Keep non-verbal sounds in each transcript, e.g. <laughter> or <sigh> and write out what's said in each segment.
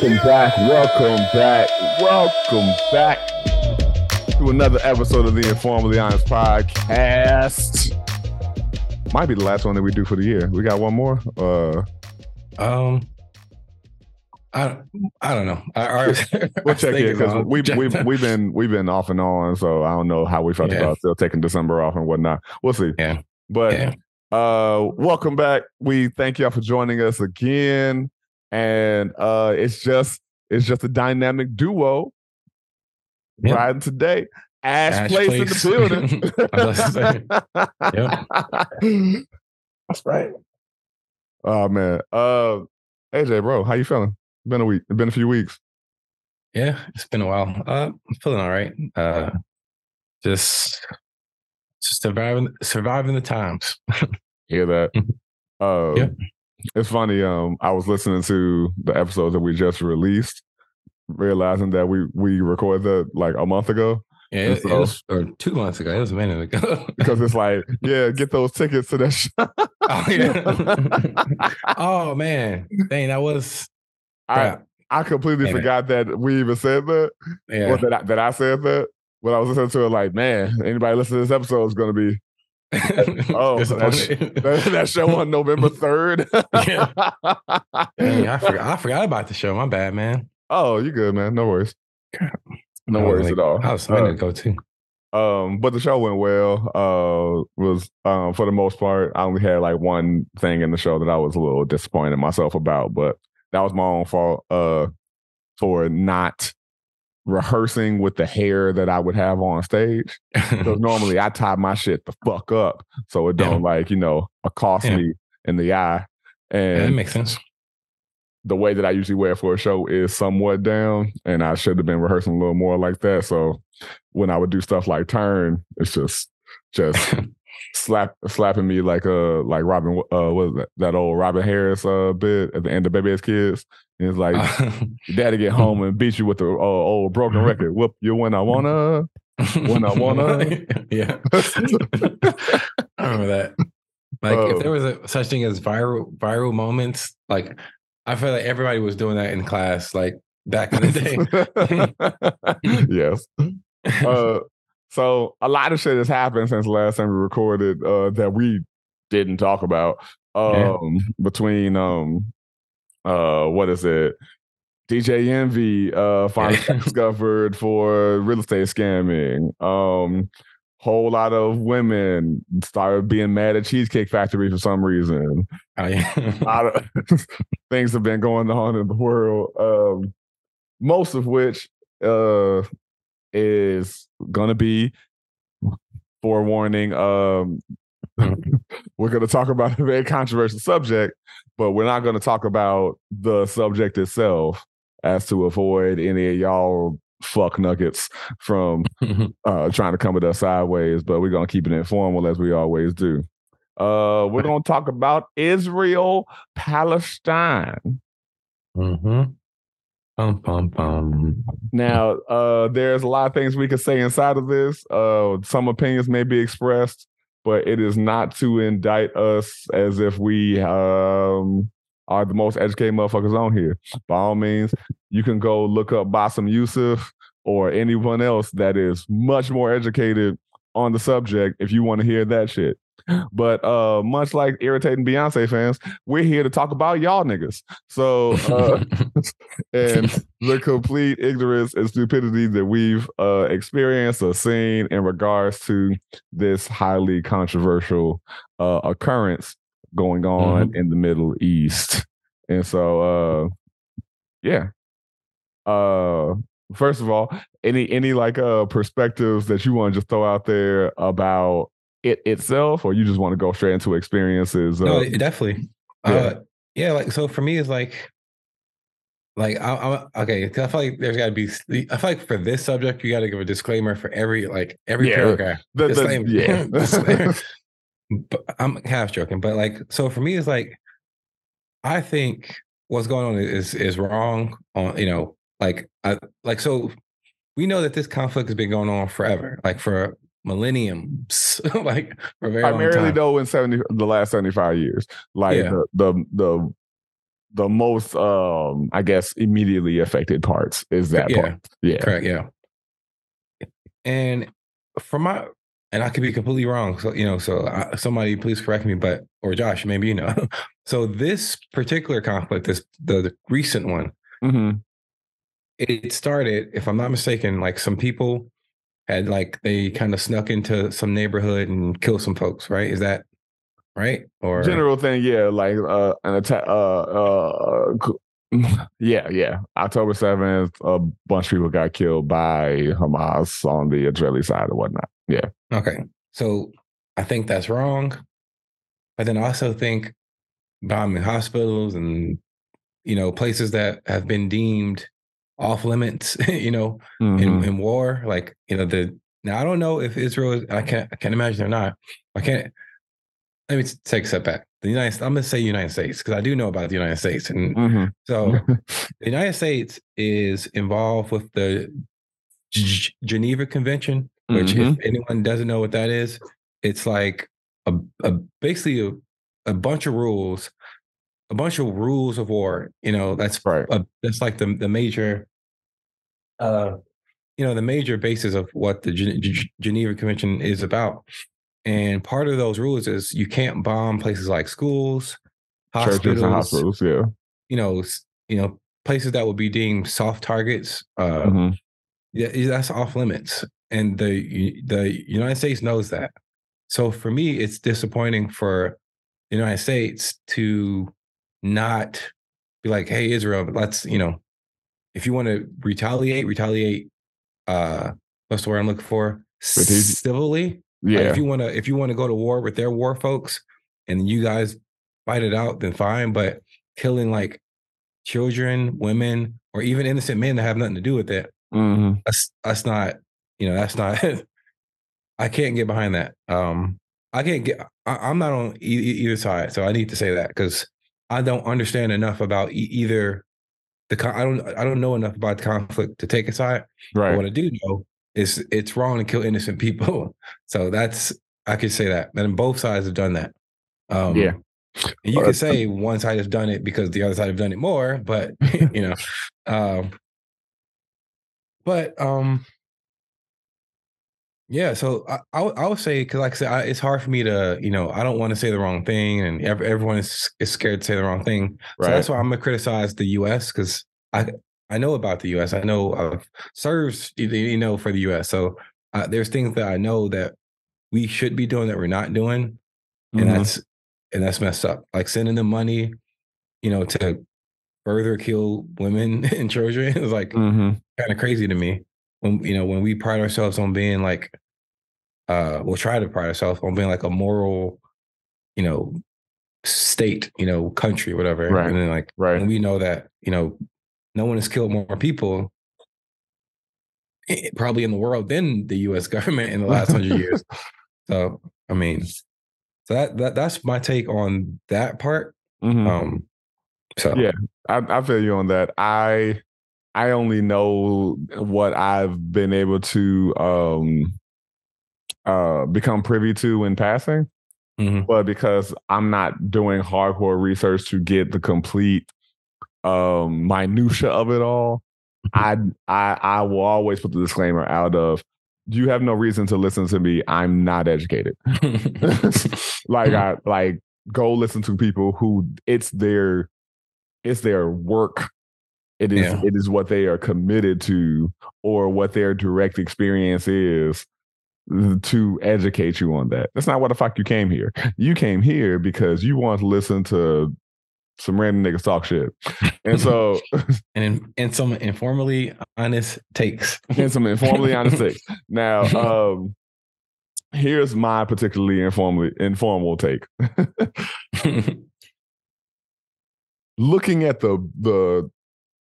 Welcome back, welcome back, welcome back to another episode of the Informally Honest Podcast. Might be the last one that we do for the year. We got one more. Uh, Um, I I don't know. I, I, we'll check <laughs> it because we've we've <laughs> we've been we've been off and on, so I don't know how we felt Yeah. about still taking December off and whatnot. We'll see. Yeah. But Yeah. uh welcome back. We thank y'all for joining us again. And uh it's just it's just a dynamic duo Yep. riding today. Ash, Ash Place, in the building. <laughs> That's right. Oh man. Uh AJ, bro, how you feeling? Been a week. Been a few weeks. yeah, it's been a while. Uh, I'm feeling all right. Uh, just just surviving surviving the times. <laughs> Hear that? Uh, Yeah. It's funny. Um, I was listening to the episodes that we just released, realizing that we we recorded that like a month ago. Yeah, it, it was or two months ago. It was a minute ago. Because it's like, <laughs> yeah, get those tickets to that show. oh yeah. <laughs> oh man, dang, that was I crap. I completely Damn it. forgot that we even said that. Yeah. Or that I, that I said that. When I was listening to it, like, man, anybody listening to this episode is going to be Oh, that, that show on November third. <laughs> Yeah. <laughs> Dang, I forgot. I forgot about the show. My bad, man. oh, you good, man? No worries. No worries like- at all. I was a Uh, minute ago too. Um, but the show went well. Uh, was um for the most part. I only had like one thing in the show that I was a little disappointed in myself about, but that was my own fault. Uh, for not rehearsing with the hair that I would have on stage. Because <laughs> normally I tie my shit the fuck up so it don't like you know accost Yeah. me in the eye. Yeah, that And makes sense. the way that I usually wear for a show is somewhat down, and I should have been rehearsing a little more like that. So when I would do stuff like turn, it's just just <laughs> slap slapping me like uh like Robin uh what is that that old Robin Harris uh bit at the end of Bebe's Kids. And it's like <laughs> daddy get home and beat you with the uh, old broken record. Whoop you when I wanna. When I wanna. <laughs> yeah. I remember that. Like, Oh. if there was a such thing as viral viral moments, like I feel like everybody was doing that in class, like back in the day. <laughs> yes. Uh, so a lot of shit has happened since the last time we recorded uh, that we didn't talk about. Yeah. Um, between um, uh, what is it? DJ Envy uh, finally <laughs> discovered for real estate scamming. Um, whole lot of women started being mad at Cheesecake Factory for some reason Oh, yeah. a <laughs> lot of <laughs> things have been going on in the world. Um, most of which uh, is gonna be forewarning. Um, <laughs> we're gonna talk about a very controversial subject, but we're not gonna talk about the subject itself as to avoid any of y'all fuck nuggets from <laughs> uh, trying to come at us sideways, but we're gonna keep it informal as we always do. Uh, we're gonna talk about Israel Palestine. hmm Now, uh, there's a lot of things we could say inside of this. Uh, some opinions may be expressed, but it is not to indict us as if we um are the most educated motherfuckers on here. By all means, you can go look up Bassem Youssef or anyone else that is much more educated on the subject if you want to hear that shit. But uh, much like irritating Beyonce fans, we're here to talk about y'all niggas. So uh, <laughs> and the complete ignorance and stupidity that we've uh, experienced or seen in regards to this highly controversial uh, occurrence going on in the Middle East. And so, uh, yeah. Uh, first of all, any any like uh perspectives that you want to just throw out there about it itself, or you just want to go straight into experiences? no, Uh, it- definitely. yeah. Uh, yeah, like so for me, it's like, like I, I'm okay. I feel like there's got to be. I feel like for this subject, you got to give a disclaimer for every like every Yeah, paragraph. the- the- disclaimer. yeah. <laughs> Disclaimer. <laughs> but I'm half joking, but like, so for me, it's like, I think what's going on is is wrong on you know like I like so we know that this conflict has been going on forever, like for millenniums, <laughs> like for very Primarily though in seventy the last seventy five years, like Yeah. the, the the the most um I guess immediately affected parts is that Yeah. part. Yeah, Correct. Yeah. And from my, and I could be completely wrong. So, you know, so I, somebody please correct me, but, or Josh, maybe you know. <laughs> so this particular conflict, this, the, the recent one, hmm it started, if I'm not mistaken, like some people had like, they kind of snuck into some neighborhood and killed some folks, right? Is that right? Or, general thing. Yeah, like uh an attack. Uh, uh, <laughs> yeah, yeah. October seventh, a bunch of people got killed by Hamas on the Israeli side or whatnot. Yeah, Okay. So I think that's wrong. But then I also think bombing hospitals and you know places that have been deemed off limits, <laughs> you know, in, Mhm. in war, like you know the now I don't know if Israel is I can't I can't imagine they're not. I can't let me take a step back. The United I'm gonna say United States because I do know about the United States. And Mhm. so <laughs> the United States is involved with the G- Geneva Convention, which Mhm. if anyone doesn't know what that is, it's like a, a basically a, a bunch of rules, a bunch of rules of war. You know, that's Right. a, that's like the the major, uh, you know, the major basis of what the Gen- G- Geneva Convention is about. And part of those rules is you can't bomb places like schools, churches and hospitals, hospitals. Yeah. you know, you know, places that would be deemed soft targets. Uh, Mhm. yeah, yeah, that's off limits, and the the United States knows that. So for me, it's disappointing for the United States to not be like, "Hey, Israel, let's you know, if you want to retaliate, retaliate. Uh, what's the word I'm looking for? Civilly. Like, Yeah. if you want to, if you want to go to war with their war folks, and you guys fight it out, then fine. But killing like children, women, or even innocent men that have nothing to do with it, Mhm. that's that's not you know that's not <laughs> i can't get behind that um i can't get I, i'm not on e- either side so i need to say that because i don't understand enough about e- either the con- i don't i don't know enough about the conflict to take a side but Right. what i do know is it's wrong to kill innocent people <laughs> so that's i could say that and both sides have done that um Yeah. and you Uh, could say one side has done it because the other side have done it more but <laughs> you know <laughs> um but um yeah so i i, would- I would say because like i said I, it's hard for me to you know i don't want to say the wrong thing and ev- everyone is, is scared to say the wrong thing so that's why i'm gonna criticize the us because i i know about the us i know i've served you know for the us so uh, there's things that i know that we should be doing that we're not doing and Mhm. that's and that's messed up like sending them money you know to further kill women <laughs> and children is like Mhm. kind of crazy to me when you know when we pride ourselves on being like uh we'll try to pride ourselves on being like a moral you know state you know country whatever Right. and then like Right. when we know that you know no one has killed more people eh, probably in the world than the us <laughs> government in the last hundred <laughs> years so i mean so that, that that's my take on that part Mhm. um so Yeah. I, I feel you on that. I I only know what I've been able to um uh become privy to in passing, Mhm. but because I'm not doing hardcore research to get the complete um minutia of it all, I I I will always put the disclaimer out of you have no reason to listen to me. I'm not educated. <laughs> like I <laughs> like go listen to people who it's their it's their work. It is Yeah. it is what they are committed to or what their direct experience is to educate you on that. That's not what the fuck you came here. You came here because you want to listen to some random niggas talk shit. And so <laughs> and and some informally honest takes <laughs> and some informally honest <laughs> takes. Now, um, here's my particularly informally informal take. Looking at the the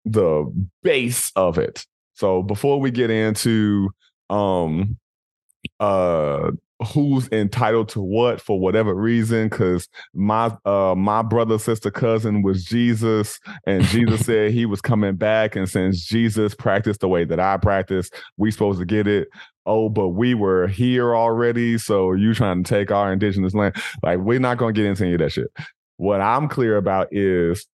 the base of it. So before we get into um uh who's entitled to what for whatever reason because my uh my brother sister cousin was jesus and jesus <laughs> said he was coming back and since jesus practiced the way that i practice we supposed to get it. Oh but we were here already so you trying to take our indigenous land. Like we're not gonna get into any of that shit. What i'm clear about is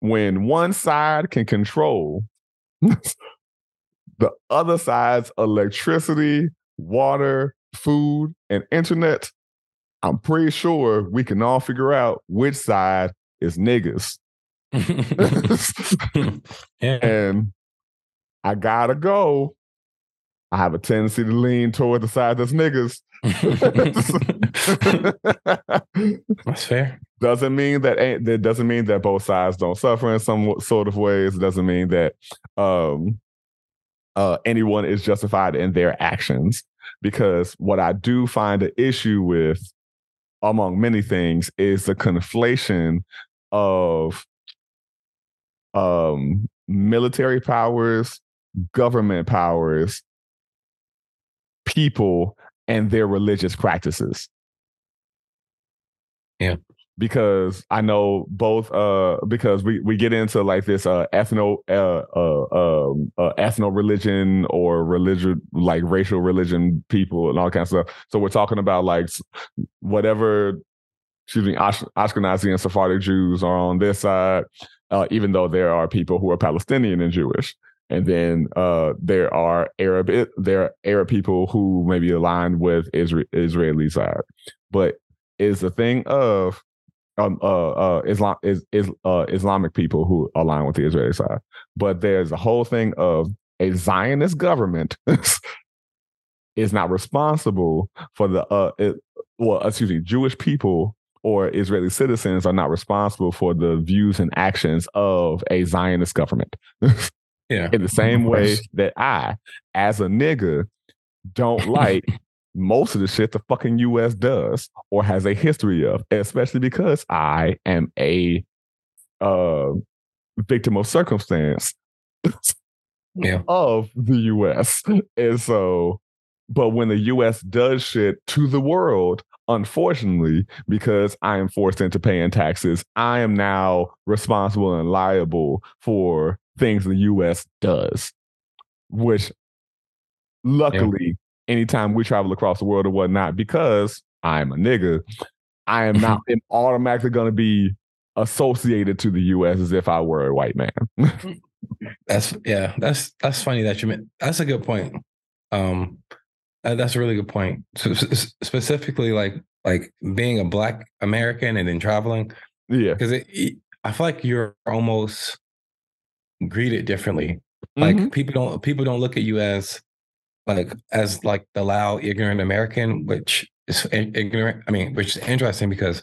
when one side can control <laughs> the other side's electricity, water, food, and internet, I'm pretty sure we can all figure out which side is niggas. <laughs> yeah. And I gotta go. I have a tendency to lean toward the side that's niggas. <laughs> That's fair. Doesn't mean that ain't that doesn't mean that both sides don't suffer in some sort of ways. It doesn't mean that um uh anyone is justified in their actions. Because what I do find an issue with, among many things, is the conflation of um military powers, government powers, people, and their religious practices. Yeah. Because I know both uh because we we get into like this uh ethno uh uh um uh, ethno religion or religion like racial religion people and all kinds of stuff. So we're talking about like whatever excuse me Ash- Ashkenazi and Sephardic Jews are on this side, uh, even though there are people who are Palestinian and Jewish. And then uh, there are Arab there are Arab people who may be aligned with Isra- Israeli side, but is the thing of um, uh, uh, Islam is is uh, Islamic people who align with the Israeli side, but there's a whole thing of a Zionist government <laughs> is not responsible for the uh, it, well, excuse me, Jewish people or Israeli citizens are not responsible for the views and actions of a Zionist government. Yeah. In the same way that I, as a nigga, don't like <laughs> most of the shit the fucking US does or has a history of, especially because I am a uh, victim of circumstance <laughs> Yeah. of the US. And so, but when the US does shit to the world, unfortunately, because I am forced into paying taxes, I am now responsible and liable for things the US does, which luckily, anytime we travel across the world or whatnot, because I'm a nigga, I am not <laughs> am automatically going to be associated to the US as if I were a white man. <laughs> That's yeah. That's that's funny that you meant. That's a good point. Um, that's a really good point. So, specifically, like like being a Black American and then traveling, yeah. because I feel like you're almost greeted differently. Like Mhm. people don't people don't look at you as like as like the loud ignorant American, which is ignorant. I mean, which is interesting because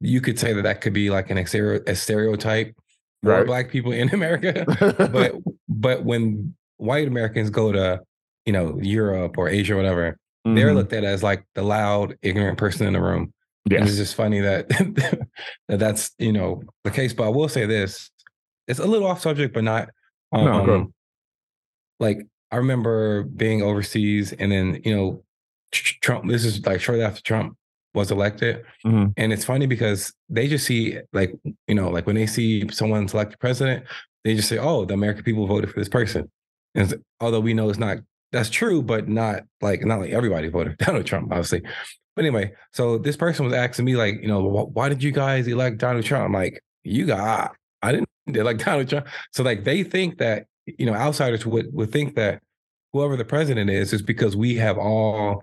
you could say that that could be like an exterior, a stereotype for Right. Black people in <laughs> America. but <laughs> but when white Americans go to you know Europe or Asia or whatever, they're Mhm. looked at as like the loud ignorant person in the room. And it's just funny that, <laughs> that that's you know the case. But I will say this: it's a little off subject, but not. Um, No, like I remember being overseas, and then you know Trump. This is like shortly after Trump was elected, Mhm. and it's funny because they just see like you know like when they see someone elected president, they just say, "Oh, the American people voted for this person." And although we know it's not that's true, but not like not like everybody voted <laughs> Donald Trump, obviously. But anyway, so this person was asking me like, you know, why did you guys elect Donald Trump? I'm like, you got, I didn't <laughs> elect Donald Trump. So like they think that you know outsiders would would think that whoever the president is is because we have all,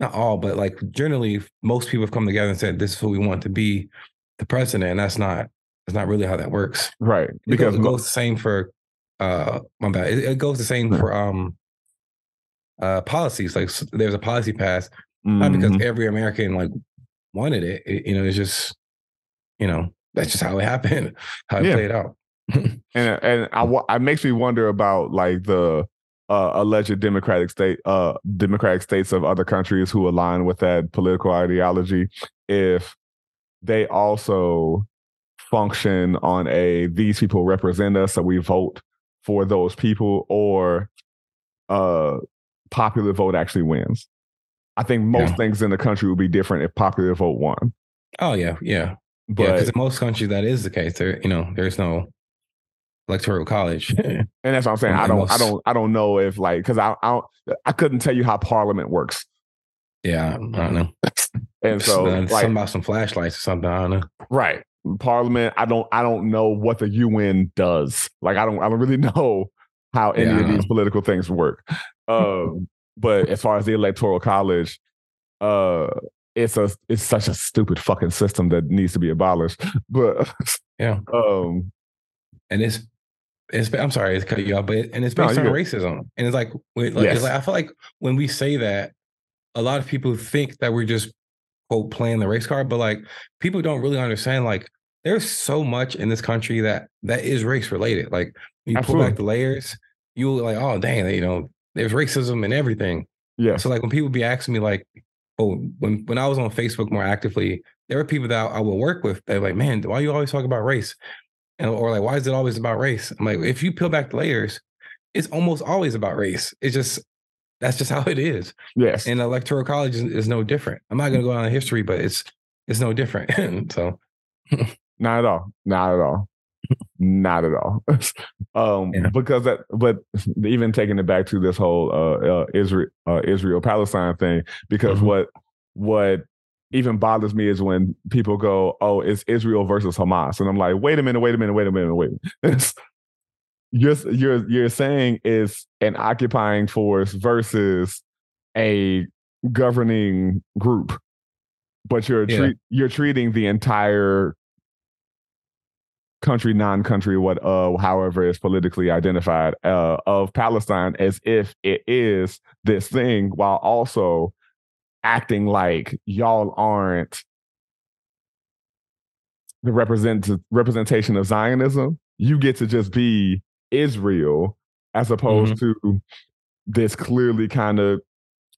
not all, but like generally most people have come together and said this is who we want to be the president, and that's not that's not really how that works. Right. Because Because it goes the same for uh my bad. It, it goes the same Hmm. for um uh policies. Like there's a policy passed, not because Mhm. every American like wanted it. It- you know, it's just you know that's just how it happened, <laughs> how it Yeah. played out. <laughs> and and I makes me wonder about like the uh, alleged democratic state uh democratic states of other countries who align with that political ideology if they also function on a these people represent us so we vote for those people or uh popular vote actually wins I think most Yeah. things in the country would be different if popular vote won. Oh yeah, yeah, But yeah. Because in most countries that is the case. There, you know, there's no electoral college. <laughs> and that's what I'm saying. I don't, I don't, I don't know if like because I, I, don't, I couldn't tell you how Parliament works, yeah, I don't know. <laughs> and so Uh, like something about some flashlights or something. I don't know. right Parliament. I don't, I don't know what the UN does. Like I don't, I don't really <laughs> know how any Yeah, of these political things work. Um, but as far as the Electoral College, uh, it's a, it's such a stupid fucking system that needs to be abolished. But Yeah. um, and it's it's I'm sorry, it's cut you off, but it- and it's No, based on you're racism. And it's like, like, Yes. it's like I feel like when we say that, a lot of people think that we're just quote playing the race card, but like people don't really understand. Like, there's so much in this country that that is race related. Like, you pull back the layers, you like, oh dang, you know, there's racism and everything. yeah, So like when people be asking me like, oh, when when I was on Facebook more actively, there were people that I would work with. They're like, man, why you always talk about race? And or like, why is it always about race? I'm like, if you peel back the layers, it's almost always about race. It's just that's just <laughs> how it is. yes, And electoral college is, is no different. I'm not gonna go on history, but it's it's no different. <laughs> so <laughs> Not at all. Not at all. Not at all. um, Yeah. because that, but even taking it back to this whole uh, uh Israel uh, Israel Palestine thing, because Mhm. what what even bothers me is when people go, "Oh, it's Israel versus Hamas," and I'm like, "Wait a minute, wait a minute, wait a minute, wait." a minute." <laughs> you're you're you're saying it's an occupying force versus a governing group, but you're Yeah. treat, you're treating the entire country, non-country, what uh however is politically identified uh of Palestine as if it is this thing while also acting like y'all aren't the represent representation of Zionism. You get to just be Israel as opposed to this clearly kind of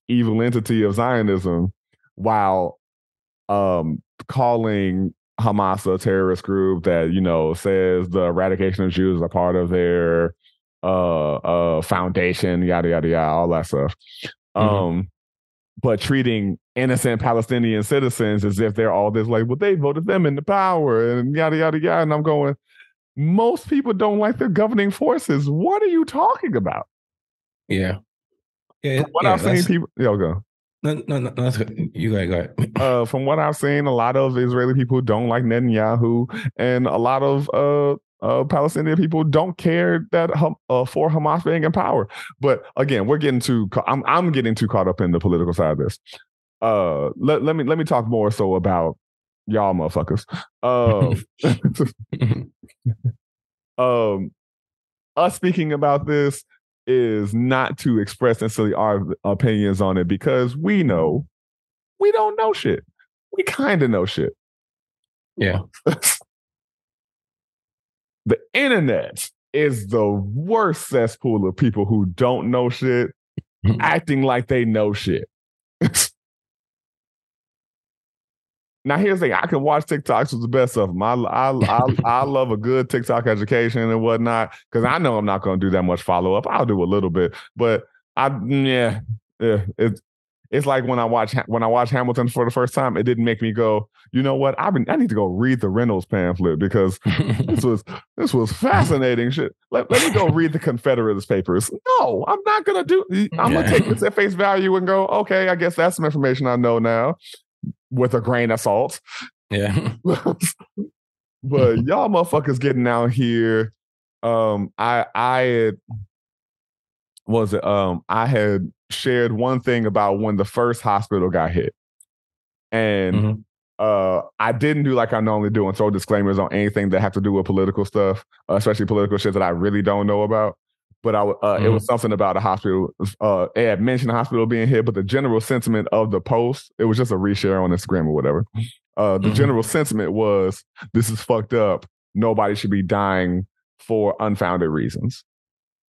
evil entity of Zionism while um calling Hamas a terrorist group that you know says the eradication of Jews are part of their uh uh foundation, yada yada yada, all that stuff. Mhm. Um, but treating innocent Palestinian citizens as if they're all this like, well, they voted them into power and yada yada yada. And I'm going, most people don't like the governing forces. What are you talking about? yeah. Yeah, From what yeah, I've seen, people, yo, go. no, no, no, that's good. You go ahead, go ahead. <laughs> uh, from what I've seen, a lot of Israeli people don't like Netanyahu, and a lot of uh, uh, Palestinian people don't care that uh, for Hamas being in power. But again, we're getting too. I'm I'm getting too caught up in the political side of this. Uh, let let me let me talk more so about y'all motherfuckers. Um, <laughs> <laughs> um, us speaking about this is not to express necessarily our opinions on it because we know we don't know shit. We kind of know shit. yeah. <laughs> the internet is the worst cesspool of people who don't know shit, Mhm. acting like they know shit. now, here's the thing: I can watch TikToks with the best of them. I I I, <laughs> I love a good TikTok education and whatnot because I know I'm not going to do that much follow up. I'll do a little bit, but I yeah yeah it's. It's like when I watch when I watch Hamilton for the first time, it didn't make me go, you know what? I've been I need to go read the Reynolds pamphlet because this was this was fascinating shit. Let, let me go read the Confederates papers. No, I'm not gonna do. I'm gonna take this at face value and go, okay, I guess that's some information I know now, with a grain of salt. yeah. <laughs> but y'all motherfuckers getting out here. Um, I I had was it um I had shared one thing about when the first hospital got hit, and Mhm. uh I didn't do like I normally do and throw disclaimers on anything that have to do with political stuff, uh, especially political shit that I really don't know about. But I uh, it was something about a hospital. Uh, it had mentioned the hospital being hit, but the general sentiment of the post, it was just a reshare on Instagram or whatever. Uh, the Mhm. general sentiment was, "This is fucked up. Nobody should be dying for unfounded reasons."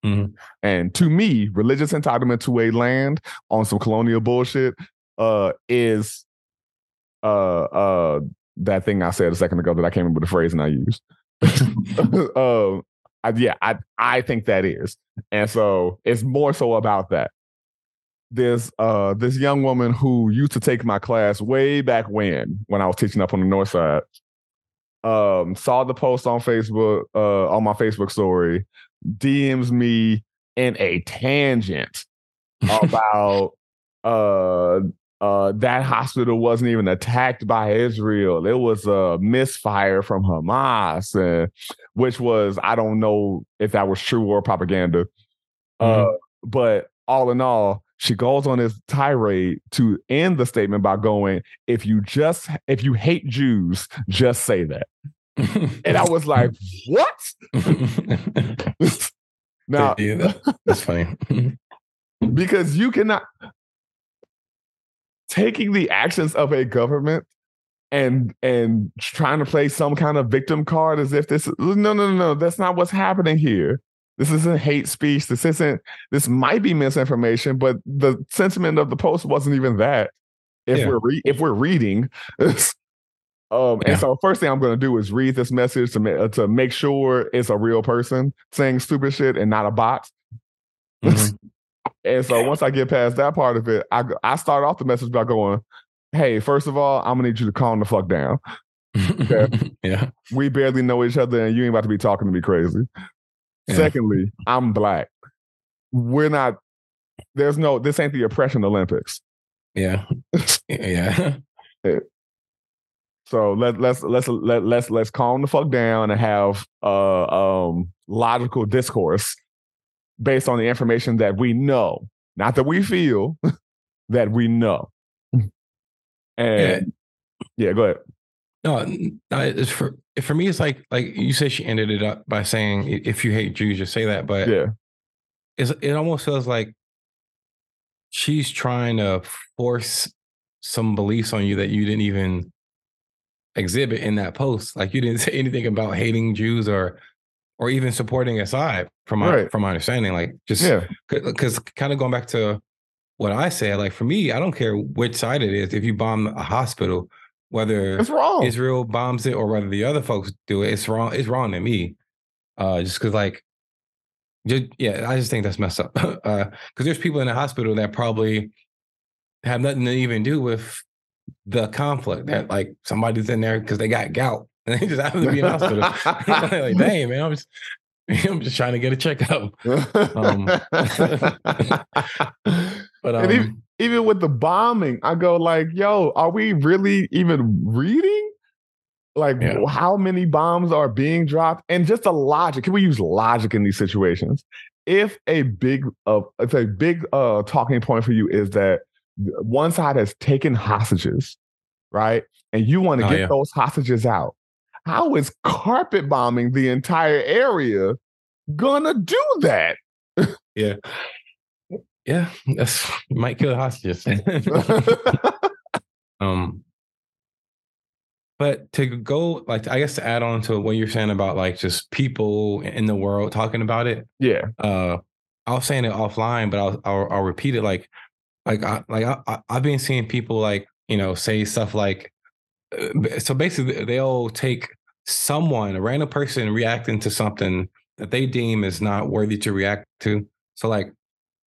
Mhm. And to me, religious entitlement to a land on some colonial bullshit uh, is uh, uh, that thing I said a second ago that I came up with the phrase and I used. <laughs> <laughs> um, I, yeah, I I think that is, and so it's more so about that. there's uh this young woman who used to take my class way back when when I was teaching up on the north side. Um, saw the post on Facebook, uh, on my Facebook story, DMs me in a tangent <laughs> about uh uh that hospital wasn't even attacked by Israel. It was a misfire from Hamas, and which was I don't know if that was true or propaganda. Mhm. Uh, but all in all, she goes on this tirade to end the statement by going, "If you just if you hate Jews, just say that." And I was like, "What?" <laughs> now, yeah, that's funny. <laughs> because you cannot taking the actions of a government and and trying to play some kind of victim card as if this no no no no that's not what's happening here this isn't hate speech this isn't this might be misinformation but the sentiment of the post wasn't even that if Yeah. we're re- if we're reading <laughs> um Yeah. and so first thing i'm going to do is read this message to ma- to make sure it's a real person saying stupid shit and not a bot Mhm. <laughs> and so once I get past that part of it, I I start off the message by going, "Hey, first of all, I'm gonna need you to calm the fuck down. <laughs> yeah. We barely know each other, and you ain't about to be talking to me crazy. Yeah. Secondly, I'm black. We're not. There's no. This ain't the oppression Olympics. <laughs> Yeah. Yeah. So let let's let's let let's let's calm the fuck down and have uh um logical discourse based on the information that we know, not that we feel, <laughs> that we know. And yeah, go ahead. No, n- no, it's for for me. It's like like you said. She ended it up by saying, "If you hate Jews, just say that." But Yeah. it's, it almost feels like she's trying to force some beliefs on you that you didn't even exhibit in that post. Like you didn't <laughs> say anything about hating Jews or or even supporting a side. From my Right. from my understanding, like just Yeah. because kind of going back to what I said, like for me, I don't care which side it is. If you bomb a hospital, whether It's wrong. Israel bombs it or whether the other folks do it, it's wrong. It's wrong to me. Uh, just because, like, just yeah, I just think that's messed up. <laughs> uh, because there's people in the hospital that probably have nothing to even do with the conflict. That like somebody's in there because they got gout <laughs> and they just happen to be in the hospital. <laughs> like, dang man, I'm just I'm just trying to get a checkup. Um, But um, even- even with the bombing, I go like, yo, are we really even reading? Like Yeah. how many bombs are being dropped? And just the logic. Can we use logic in these situations? If a big uh, if a big uh talking point for you is that one side has taken hostages, right? And you want to Oh, get yeah. those hostages out. How is carpet bombing the entire area gonna do that? yeah, <laughs> that's might kill the hostages. <laughs> Um, but to go like I guess to add on to what you're saying about like just people in the world talking about it. yeah. Uh, I was saying it offline, but I'll I'll, I'll repeat it like like I like I, I- I've been seeing people like you know say stuff like uh, so basically they'll take someone a random person reacting to something that they deem is not worthy to react to. So like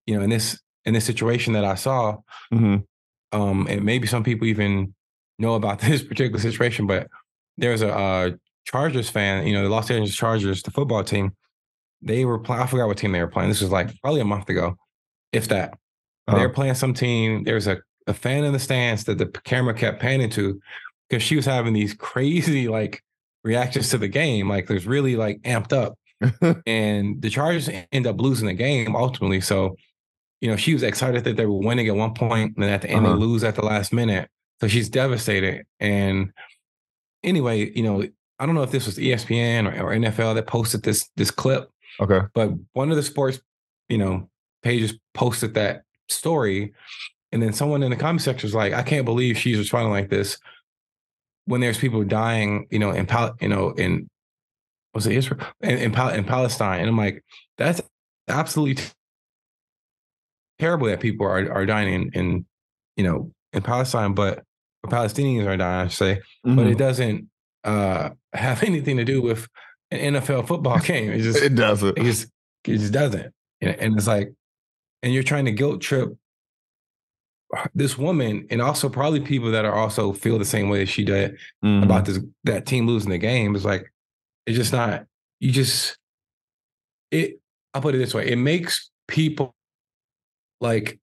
you know in this in this situation that I saw, Mhm. um, and maybe some people even know about <laughs> this particular situation, but there's a uh, Chargers fan, you know, the Los Angeles Chargers, the football team. They were playing. I forgot what team they were playing. This was like probably a month ago, if that. They Uh-huh. were playing some team. There was a, a fan in the stands that the camera kept panning to because she was having these crazy like reactions to the game. Like there's really like amped up <laughs> and the Chargers end up losing the game ultimately. So, you know, she was excited that they were winning at one point, and then at the end Uh-huh. they lose at the last minute. So she's devastated. And anyway, you know, I don't know if this was ESPN or, or NFL that posted this this clip, Okay. but one of the sports, you know, pages posted that story, and then someone in the comment section was like, "I can't believe she's responding like this." When there's people dying, you know, in Pal- you know, in was it Israel in in, Pal- in Palestine, and I'm like, that's absolutely terrible that people are are dying in, in you know in Palestine, but or Palestinians are dying, I should say, but Mhm. it doesn't uh, have <laughs> anything to do with an NFL football <laughs> game. It just it doesn't. it just it just doesn't, and, and it's like, and you're trying to guilt trip this woman and also probably people that are also feel the same way as she did Mhm. about this that team losing the game It's like it's just not you just it I'll put it this way it makes people like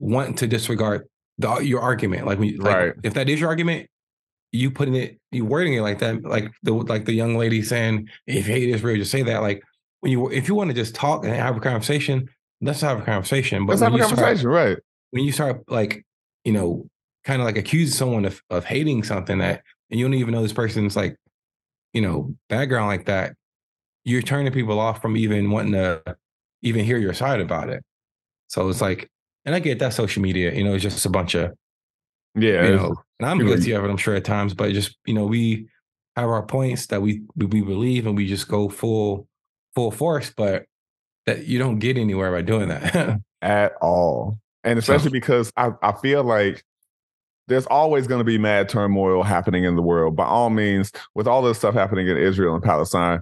want to disregard the your argument like when you, like Right. if that is your argument you putting it you wording it like that like the like the young lady saying if hate is real just say that like when you if you want to just talk and have a conversation let's have a conversation but Let's have a when you start- conversation, right? when you start like you know kind of like accuse someone of, of hating something that and you don't even know this person's like you know background like that you're turning people off from even wanting to even hear your side about it so it's like and i get that social media you know it's just a bunch of Yeah, you know and i'm guilty of it i'm sure at times but just you know we have our points that we we believe and we just go full full force but that you don't get anywhere by doing that <laughs> at all. And especially because I, I feel like there's always going to be mad turmoil happening in the world. By all means, with all this stuff happening in Israel and Palestine,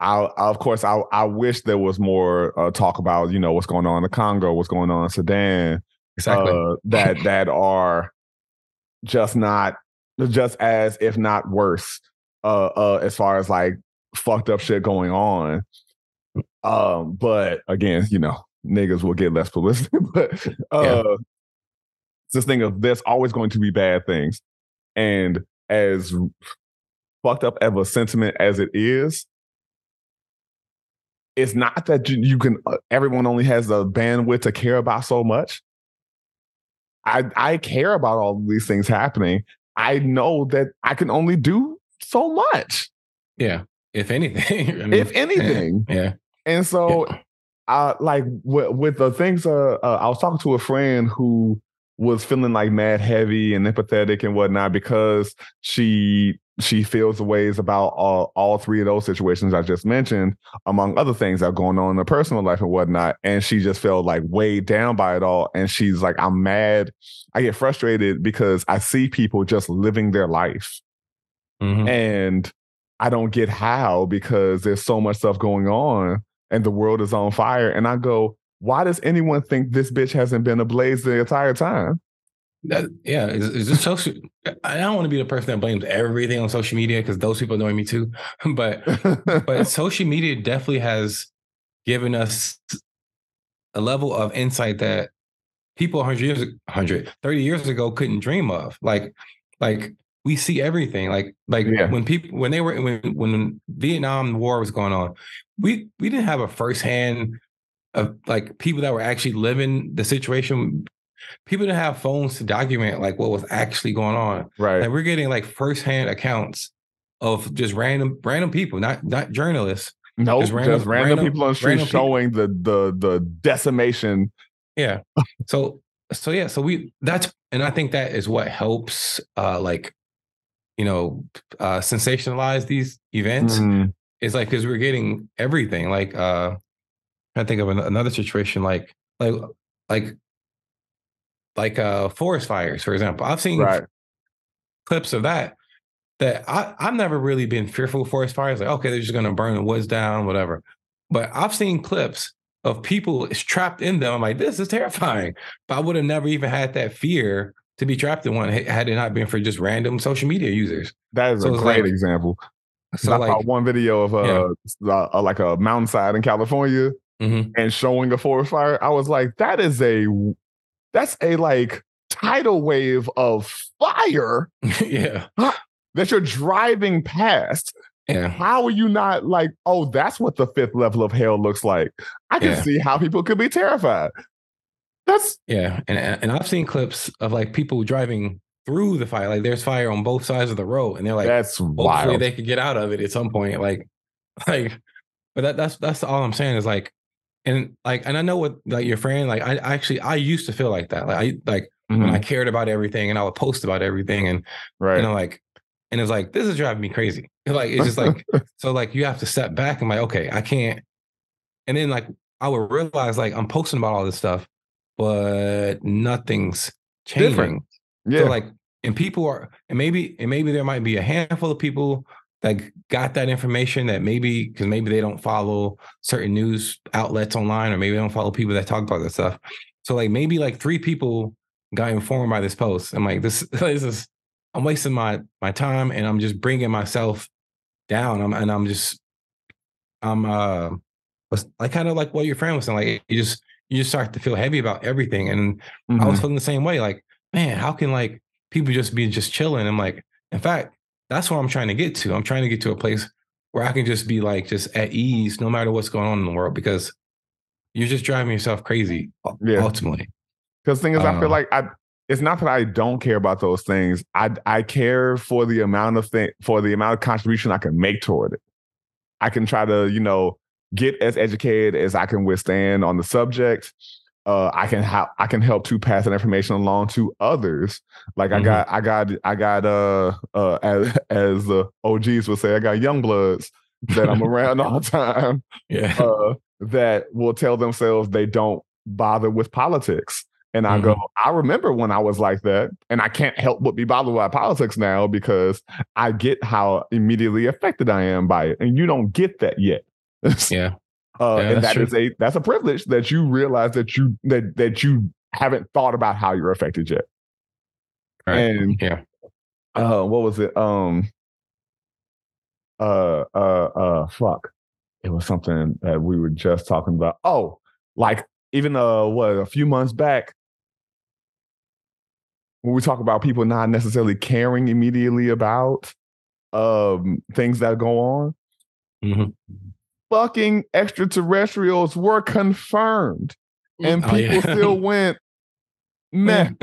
I, I of course I I wish there was more uh, talk about you know what's going on in the Congo, what's going on in Sudan, exactly. uh, that <laughs> that are just not just as if not worse uh uh as far as like fucked up shit going on. Um but again you know niggas will get less publicity <laughs> but uh it's this thing of there's always going to be bad things. And as fucked up of a sentiment as it is it's not that you, you can uh, everyone only has the bandwidth to care about so much I I care about all these things happening. I know that I can only do so much, yeah if anything <laughs> I mean, if anything. <laughs> yeah And so, uh, like with, with the things, uh, uh, I was talking to a friend who was feeling like mad heavy and empathetic and whatnot because she she feels the ways about all, all three of those situations I just mentioned, among other things that are going on in her personal life and whatnot. And she just felt like weighed down by it all. And she's like, I'm mad. I get frustrated because I see people just living their life Mhm. and I don't get how because there's so much stuff going on and the world is on fire. And I go, why does anyone think this bitch hasn't been ablaze the entire time? That, yeah, is, is this social? I don't want to be the person that blames everything on social media because those people annoy me too. <laughs> But but <laughs> social media definitely has given us a level of insight that people 100 years 100 30 years ago couldn't dream of like like we see everything like like Yeah. when people when they were when when vietnam war was going on we we didn't have a firsthand of like people that were actually living the situation people didn't have phones to document like what was actually going on right. like we're getting like firsthand accounts of just random random people not not journalists No, just just random- random, random- people on the street people. showing the the the decimation. Yeah. So so yeah, so we that's and I think that is what helps uh like you know uh sensationalize these events Mm, is like because we're getting everything like uh I think of an- another situation like like like like uh forest fires for example I've seen right. clips of that that I, I've never really been fearful of forest fires. Like, okay, they're just gonna burn the woods down, whatever. But I've seen clips of people is trapped in them. I'm like, this is terrifying. But I would have never even had that fear to be trapped in one had it not been for just random social media users. That is So a great like- example. So I like, saw one video of uh, uh, like a mountainside in California mhm. and showing a forest fire. I was like, that is a that's a like tidal wave of fire <laughs> yeah, that you're driving past. yeah, How are you not like, oh, that's what the fifth level of hell looks like? I can Yeah. see how people could be terrified. That's yeah. And and I've seen clips of like people driving through the fire. Like there's fire on both sides of the road, and they're like, that's hopefully wild. they could get out of it at some point like <laughs> like but that, that's that's all i'm saying is like and like and i know what like your friend like i actually i used to feel like that like i like when i Mhm, cared about everything and i would post about everything and right. and i'm like and it's like this is driving me crazy <laughs> like it's just like <laughs> so like you have to step back and like okay i can't and then like i would realize like i'm posting about all this stuff but nothing's changing Different. yeah. so like, and people are, and maybe, and maybe there might be a handful of people that got that information that maybe because maybe they don't follow certain news outlets online, or maybe they don't follow people that talk about this stuff. So like maybe like three people got informed by this post. I'm like, this, <laughs> this is, I'm wasting my my time, and I'm just bringing myself down. I'm and I'm just, I'm uh, like kind of like what your friend was saying. Like you just you just start to feel heavy about everything, and Mhm. I was feeling the same way. Like, man, how can like people just be just chilling? I'm like, in fact, that's what I'm trying to get to. I'm trying to get to a place where I can just be like just at ease, no matter what's going on in the world, because you're just driving yourself crazy. Yeah. Ultimately, Because thing is, I feel Uh, like I. It's not that I don't care about those things. I I care for the amount of thing for the amount of contribution I can make toward it. I can try to you know get as educated as I can withstand on the subject. Uh, I can help. I can help to pass that information along to others. Like I Mhm. got, I got, I got. Uh, uh, as as the OGs would say, I got young bloods that I'm <laughs> around all the time. yeah, uh, that will tell themselves they don't bother with politics. And I go, I remember when I was like that, and I can't help but be bothered by politics now because I get how immediately affected I am by it, and you don't get that yet. <laughs> yeah, uh, Yeah, and that true. is a that's a privilege that you realize that you that that you haven't thought about how you're affected yet. right. And yeah, uh, what was it? Um, uh, uh, uh, fuck. It was something that we were just talking about. Oh, like even uh, what a few months back when we talk about people not necessarily caring immediately about um things that go on. Mhm. Fucking extraterrestrials were confirmed, and Oh, people yeah. still <laughs> went meh. <laughs>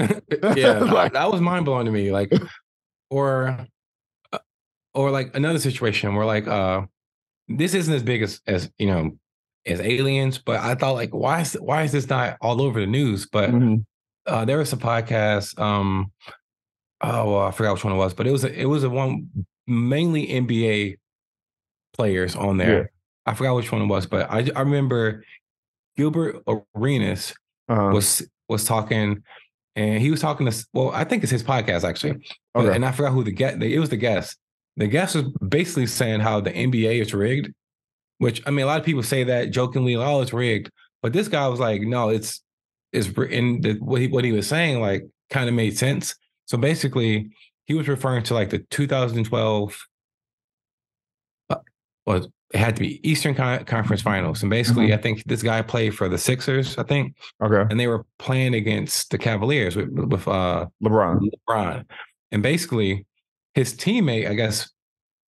yeah, <laughs> Like- that, was mind blowing to me. Like, or, uh, or like another situation where like, uh, this isn't as big as as you know as aliens, but I thought like, why is why is this not all over the news? But Mhm. uh, there was a podcast. Um, oh, well, I forgot which one it was, but it was a, it was a one mainly NBA players on there. I forgot which one it was, but I I remember Gilbert Arenas Uh-huh. was was talking, and he was talking to. Well, I think it's his podcast actually, but- Okay. and I forgot who the guest. It was the guest. The guest was basically saying how the NBA is rigged, which I mean, a lot of people say that jokingly, oh, it's rigged. But this guy was like, no, it's it's and the, what he what he was saying like kind of made sense. So basically, he was referring to like the 2012. Uh, was it had to be Eastern Con- Conference Finals, and basically, I think this guy played for the Sixers, I think, okay. and they were playing against the Cavaliers with with uh, LeBron. LeBron, and basically his teammate, I guess,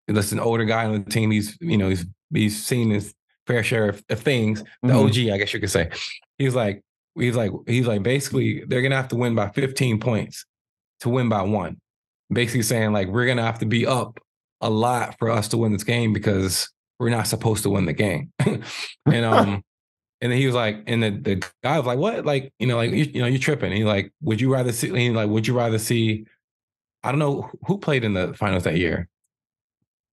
that's an older guy on the team. He's you know he's he's seen his fair share of, of things. The Mhm. OG, I guess you could say. He's like he's like he's like basically they're gonna have to win by 15 points to win by one. Basically saying like we're gonna have to be up a lot for us to win this game because we're not supposed to win the game. <laughs> and <laughs> um and then he was like, and the, the guy was like, what? Like, you know, like you, you know, you're tripping. And he's like, would you rather see he's like, would you rather see I don't know who played in the finals that year.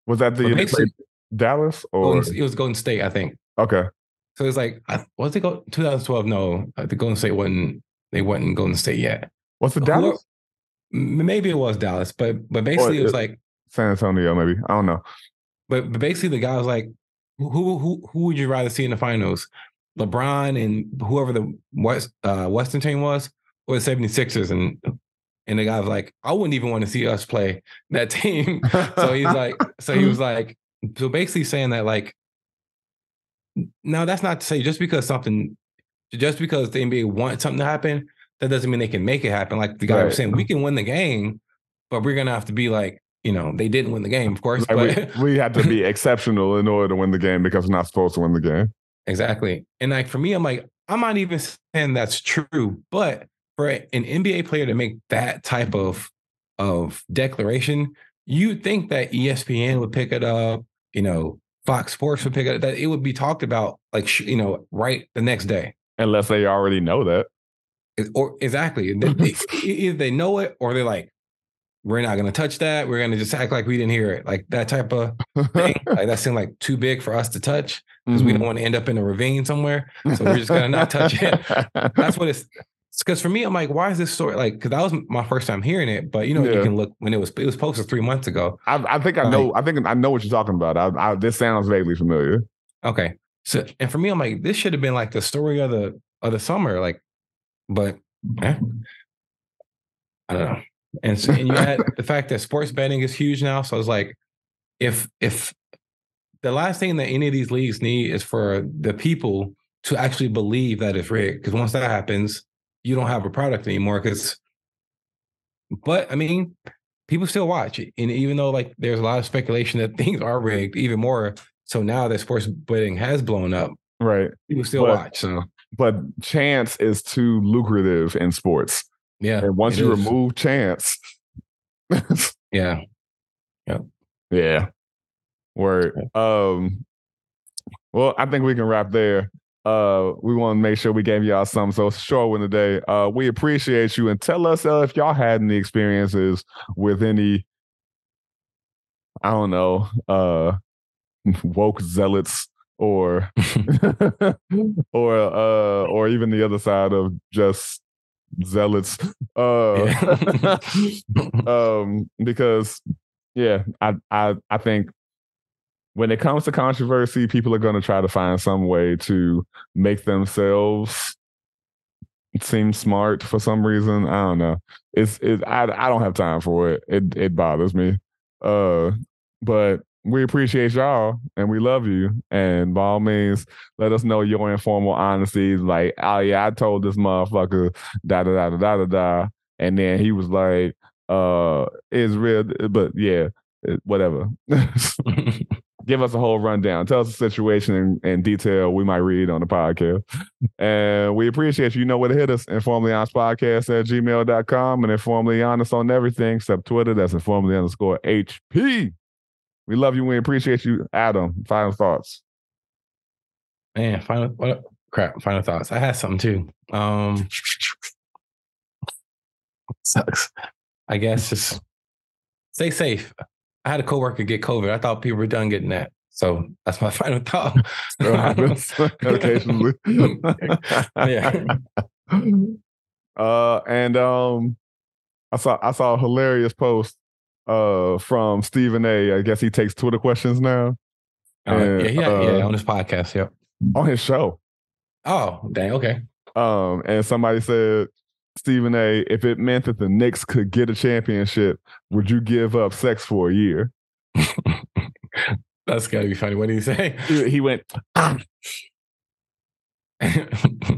Was that the But year they basically- played Dallas or Golden, it was Golden State, I think. okay? So it's like, was it go 2012? No, uh, the Golden State wasn't. They wasn't Golden State yet. Was the Dallas? Maybe it was Dallas, but but basically it was like, San Antonio, maybe. I don't know. But, but basically the guy was like, who who who would you rather see in the finals? LeBron and whoever the West uh, Western team was, or the 76ers, and and the guy was like, I wouldn't even want to see us play that <laughs> team. so he's like, so he was <laughs> like, so basically saying that like, no, that's not to say just because something, just because the NBA wants something to happen, that doesn't mean they can make it happen. Like the guy was saying, we can win the game, but we're gonna have to be like, you know, they didn't win the game, of course. <laughs> Like, but we, we had to be <laughs> exceptional in order to win the game because we're not supposed to win the game. Exactly. And like for me, I'm like, I'm not even saying that's true, but for an NBA player to make that type of of declaration, you'd think that ESPN would pick it up, you know, Fox Sports would pick it up, that it would be talked about like sh- you know, right the next day. Unless they already know that. Or exactly. <laughs> Either they know it or they're like, we're not gonna touch that. We're gonna just act like we didn't hear it. Like that type of thing. <laughs> like that seemed like too big for us to touch because we Mhm. don't want to end up in a ravine somewhere. So we're just gonna not touch it. <laughs> That's what it's because for me, I'm like, why is this story like? Because that was my first time hearing it, but you know, Yeah. you can look when it was it was posted three months ago. I, I think I know. I think I know what you're talking about. I, I, this sounds vaguely familiar. Okay, so and for me, I'm like, this should have been like the story of the of the summer, like, but eh. Uh, and, so, and you had the fact that sports betting is huge now. So it's like, if if the last thing that any of these leagues need is for the people to actually believe that it's rigged, because once that happens, you don't have a product anymore. Because, but I mean, people still watch, it. and even though like there's a lot of speculation that <laughs> things are rigged, even more so now that sports betting has blown up, right? People still but, watch. So, but chance is too lucrative in sports. Yeah. And once you is. remove chance, <laughs> yeah. Yeah. Yeah. Word. Um, well, I think we can wrap there. Uh, we want to make sure we gave y'all some. So short one today. Uh, we appreciate you and tell us uh, if y'all had any experiences with any, I don't know, uh, woke zealots or <laughs> <laughs> or uh or even the other side of just zealots uh yeah. <laughs> um because yeah i i i think when it comes to controversy people are going to try to find some way to make themselves seem smart for some reason. I don't know. It's it i, I don't have time for it. It it bothers me. Uh but we appreciate y'all and we love you. And by all means, let us know your informal honesty. Like, oh yeah, I told this motherfucker da da da da da da da. And then he was like, uh, it's real, but yeah, whatever. <laughs> Give us a whole rundown. Tell us the situation in, in, detail. We might read on the podcast. And we appreciate you. You know where to hit us. Informally honest podcast at gmail.com and informally honest on everything except Twitter. That's informally underscore HP. We love you. We appreciate you, Adam. Final thoughts. Man, final what crap. Final thoughts. I had something too. Um, sucks. I guess just stay safe. I had a coworker get COVID. I thought people were done getting that. So that's my <laughs> final thought. <laughs> Occasionally. <laughs> yeah. Uh, and um, I saw I saw a hilarious post uh from Stephen A. I guess he takes Twitter questions now. Uh, and, yeah, yeah, uh, yeah, on his podcast. Yep. On his show. Oh, dang. Okay. Um, and somebody said, Stephen A. If it meant that the Knicks could get a championship, would you give up sex for a year? <laughs> That's gotta be funny. What did he say? He went. Ah. <laughs> I,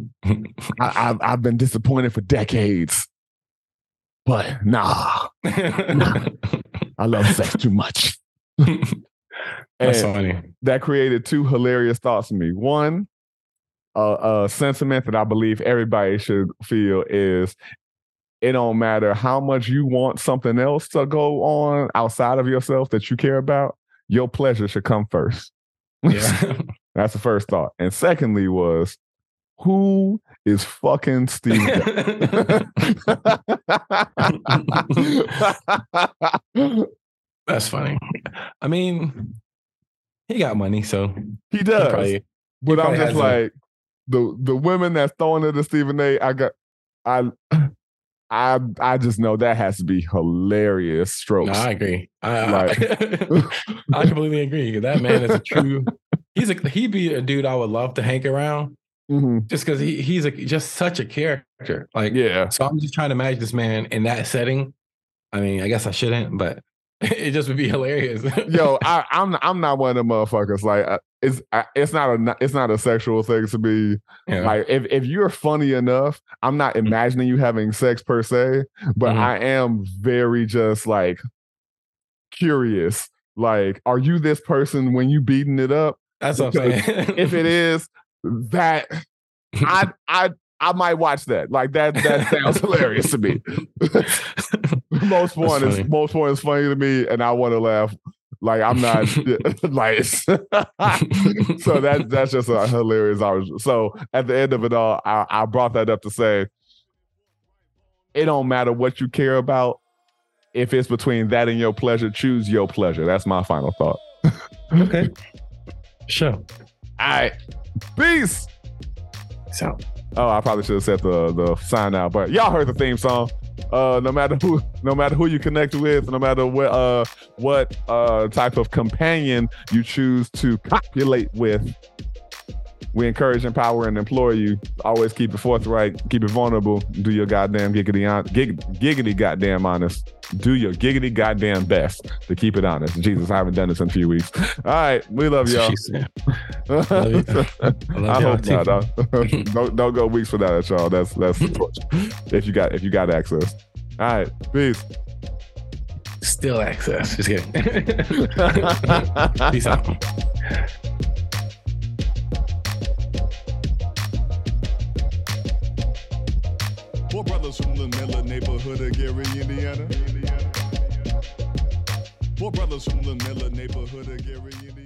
I've, I've been disappointed for decades. But nah, nah. <laughs> I love sex too much. <laughs> <laughs> That's funny. That created two hilarious thoughts in me. One, uh, a sentiment that I believe everybody should feel is it don't matter how much you want something else to go on outside of yourself that you care about, your pleasure should come first. Yeah. <laughs> That's the first thought. And secondly was who is fucking Steve. <laughs> That's funny. I mean, he got money, so he does. He probably, but I'm just like a... the the women that's throwing it to Stephen A. I got I I I just know that has to be hilarious strokes. No, I agree. I, like, I, <laughs> I completely agree. That man is a true. He's a he'd be a dude I would love to hang around Mm-hmm. Just because he he's a, just such a character. Like, yeah. So I'm just trying to imagine this man in that setting. I mean, I guess I shouldn't, but <laughs> it just would be hilarious. Yo, <laughs> I, am I'm, I'm not one of them motherfuckers. Like, uh, it's it's not a it's not a sexual thing to be yeah. like if if you're funny enough, I'm not mm-hmm. imagining you having sex per se, but mm-hmm. I am very just like curious. Like, are you this person when you beating it up? That's what I'm saying. if it <laughs> is, that I <laughs> I I might watch that. Like that that sounds <laughs> hilarious to me. <laughs> most one is most one is funny to me, and I want to laugh. Like I'm not like so that that's just a hilarious. So at the end of it all, I, I brought that up to say it don't matter what you care about. If it's between that and your pleasure, choose your pleasure. That's my final thought. okay. Sure. All right. Peace. So. Oh, I probably should have said the the sign out, but y'all heard the theme song. Uh, no matter who, no matter who you connect with, no matter what uh what uh type of companion you choose to copulate with, we encourage, empower, and employ you. Always keep it forthright, keep it vulnerable, do your goddamn giggity on gig, giggity goddamn honest. Do your giggity goddamn best to keep it honest. Jesus, I haven't done this in a few weeks. All right, we love y'all. <laughs> Love you. I love I hope not. don't don't <laughs> go weeks without it, y'all. That's that's if you got if you got access. All right, peace. Still access. Just kidding. <laughs> Peace out. Four brothers from the Miller neighborhood of Gary, Indiana. Four brothers from the Miller neighborhood of Gary, Indiana.